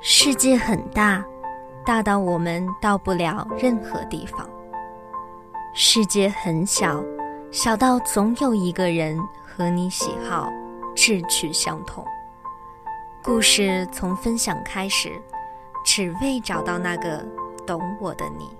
世界很大，大到我们到不了任何地方；世界很小，小到总有一个人和你喜好、志趣相同。故事从分享开始，只为找到那个懂我的你。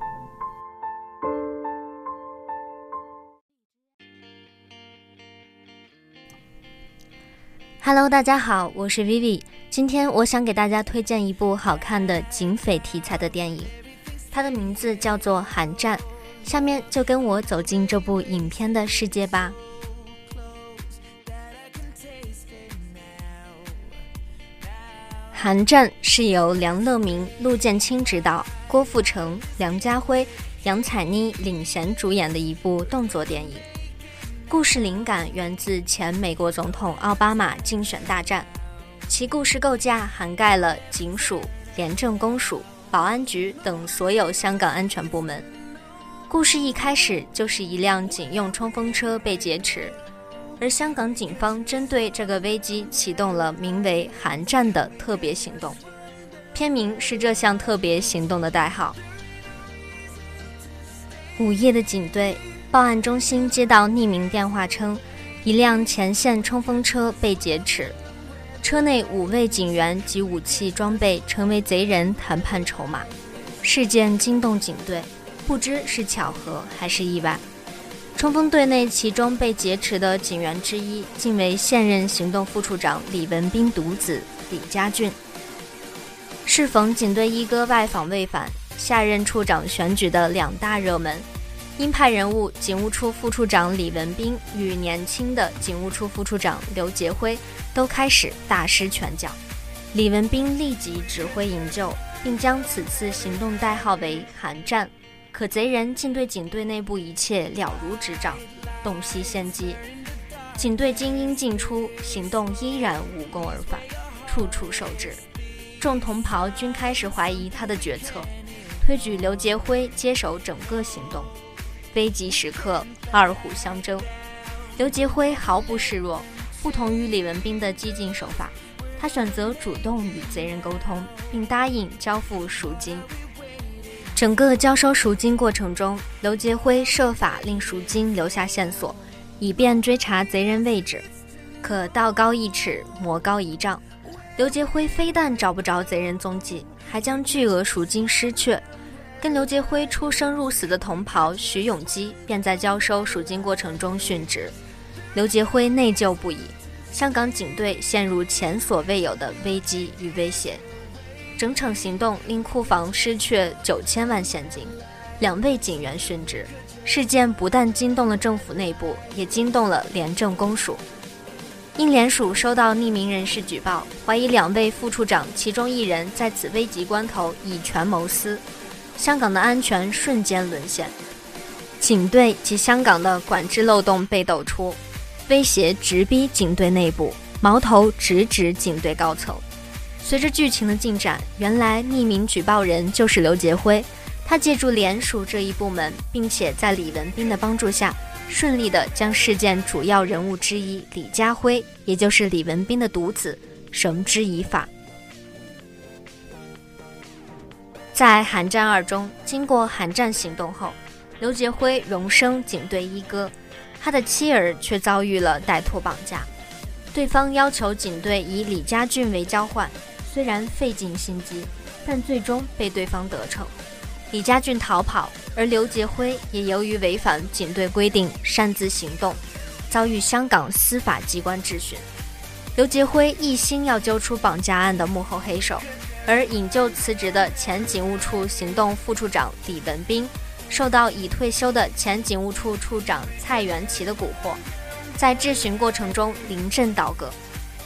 Hello，大家好，我是 Vivi。今天我想给大家推荐一部好看的警匪题材的电影，它的名字叫做《寒战》。下面就跟我走进这部影片的世界吧。《寒战》是由梁乐民、陆建清执导，郭富城、梁家辉、杨采妮领衔主演的一部动作电影。故事灵感源自前美国总统奥巴马竞选大战。其故事构架涵盖了警署、廉政公署、保安局等所有香港安全部门。故事一开始就是一辆警用冲锋车被劫持，而香港警方针对这个危机启动了名为“寒战”的特别行动，片名是这项特别行动的代号。午夜的警队报案中心接到匿名电话称，一辆前线冲锋车被劫持。车内五位警员及武器装备成为贼人谈判筹码，事件惊动警队，不知是巧合还是意外。冲锋队内其中被劫持的警员之一，竟为现任行动副处长李文斌独子李家俊。适逢警队一哥外访未返，下任处长选举的两大热门。鹰派人物警务处副处长李文斌与年轻的警务处副处长刘杰辉都开始大施拳脚。李文斌立即指挥营救，并将此次行动代号为“寒战”。可贼人竟对警队内部一切了如指掌，洞悉先机。警队精英进出，行动依然无功而返，处处受制。众同袍均开始怀疑他的决策，推举刘杰辉接手整个行动。危急时刻，二虎相争。刘杰辉毫不示弱，不同于李文斌的激进手法，他选择主动与贼人沟通，并答应交付赎金。整个交收赎金过程中，刘杰辉设法令赎金留下线索，以便追查贼人位置。可道高一尺，魔高一丈，刘杰辉非但找不着贼人踪迹，还将巨额赎金失却。跟刘杰辉出生入死的同袍徐永基便在交收赎金过程中殉职，刘杰辉内疚不已，香港警队陷入前所未有的危机与威胁，整场行动令库房失去九千万现金，两位警员殉职。事件不但惊动了政府内部，也惊动了廉政公署。因联署收到匿名人士举报，怀疑两位副处长其中一人在此危急关头以权谋私。香港的安全瞬间沦陷，警队及香港的管制漏洞被抖出，威胁直逼警队内部，矛头直指警队高层。随着剧情的进展，原来匿名举报人就是刘杰辉，他借助联署这一部门，并且在李文斌的帮助下，顺利的将事件主要人物之一李家辉，也就是李文斌的独子，绳之以法。在《寒战二》中，经过寒战行动后，刘杰辉荣升警队一哥，他的妻儿却遭遇了歹徒绑架，对方要求警队以李家俊为交换，虽然费尽心机，但最终被对方得逞，李家俊逃跑，而刘杰辉也由于违反警队规定擅自行动，遭遇香港司法机关质询。刘杰辉一心要揪出绑架案的幕后黑手。而引咎辞职的前警务处行动副处长李文斌，受到已退休的前警务处处长蔡元奇的蛊惑，在质询过程中临阵倒戈，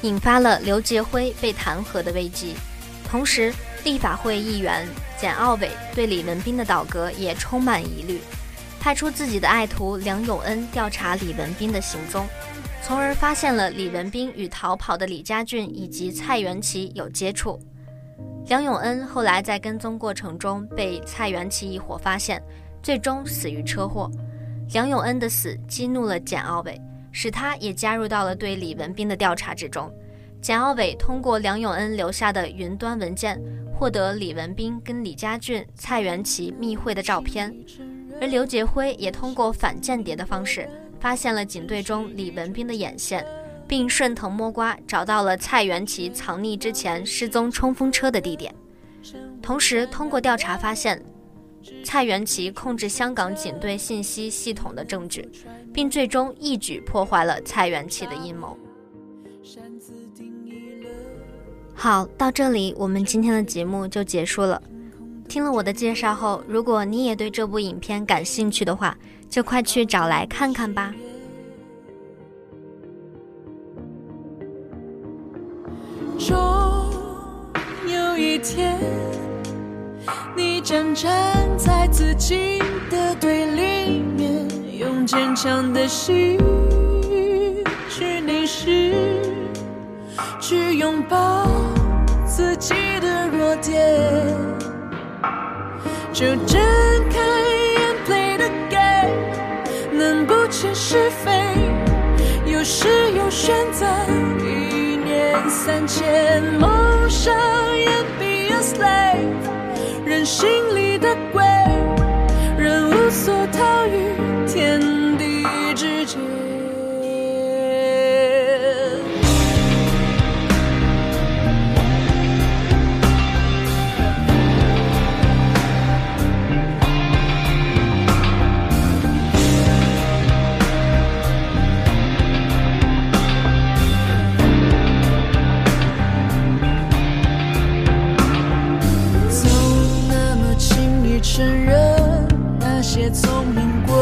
引发了刘杰辉被弹劾的危机。同时，立法会议员简奥伟对李文斌的倒戈也充满疑虑，派出自己的爱徒梁永恩调查李文斌的行踪，从而发现了李文斌与逃跑的李家俊以及蔡元奇有接触。梁永恩后来在跟踪过程中被蔡元奇一伙发现，最终死于车祸。梁永恩的死激怒了简奥伟，使他也加入到了对李文斌的调查之中。简奥伟通过梁永恩留下的云端文件，获得李文斌跟李家俊、蔡元奇密会的照片，而刘杰辉也通过反间谍的方式，发现了警队中李文斌的眼线，并顺藤摸瓜找到了蔡元奇藏匿之前失踪冲锋车的地点，同时通过调查发现，蔡元奇控制香港警队信息系统的证据，并最终一举破坏了蔡元奇的阴谋。好，到这里我们今天的节目就结束了。听了我的介绍后，如果你也对这部影片感兴趣的话，就快去找来看看吧。天，你将站在自己的对立面，用坚强的心去凝视，去拥抱。自己的弱点，就睁开眼 play the game，能不切是非，有时有选择，一念三千，梦想也 be a slave，人心里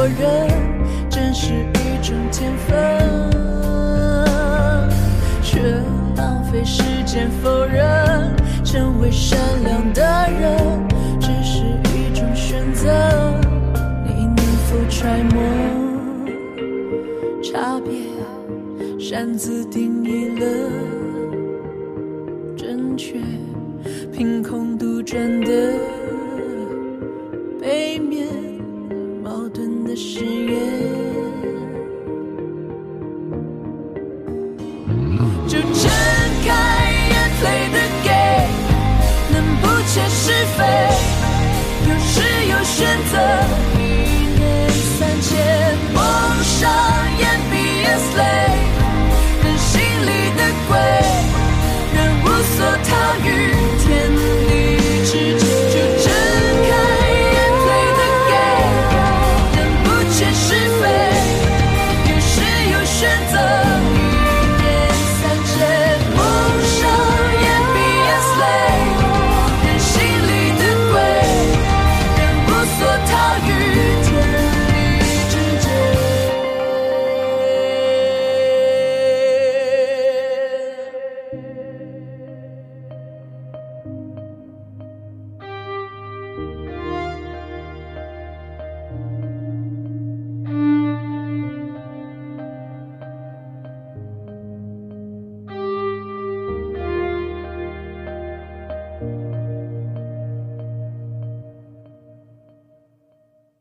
我认真是一种天分，却浪费时间否认，成为善良的人只是一种选择。你能否揣摩差别？擅自定义了正确，凭空杜撰的背面。誓言就睁开眼，对的给，能不切是非，有时有选择。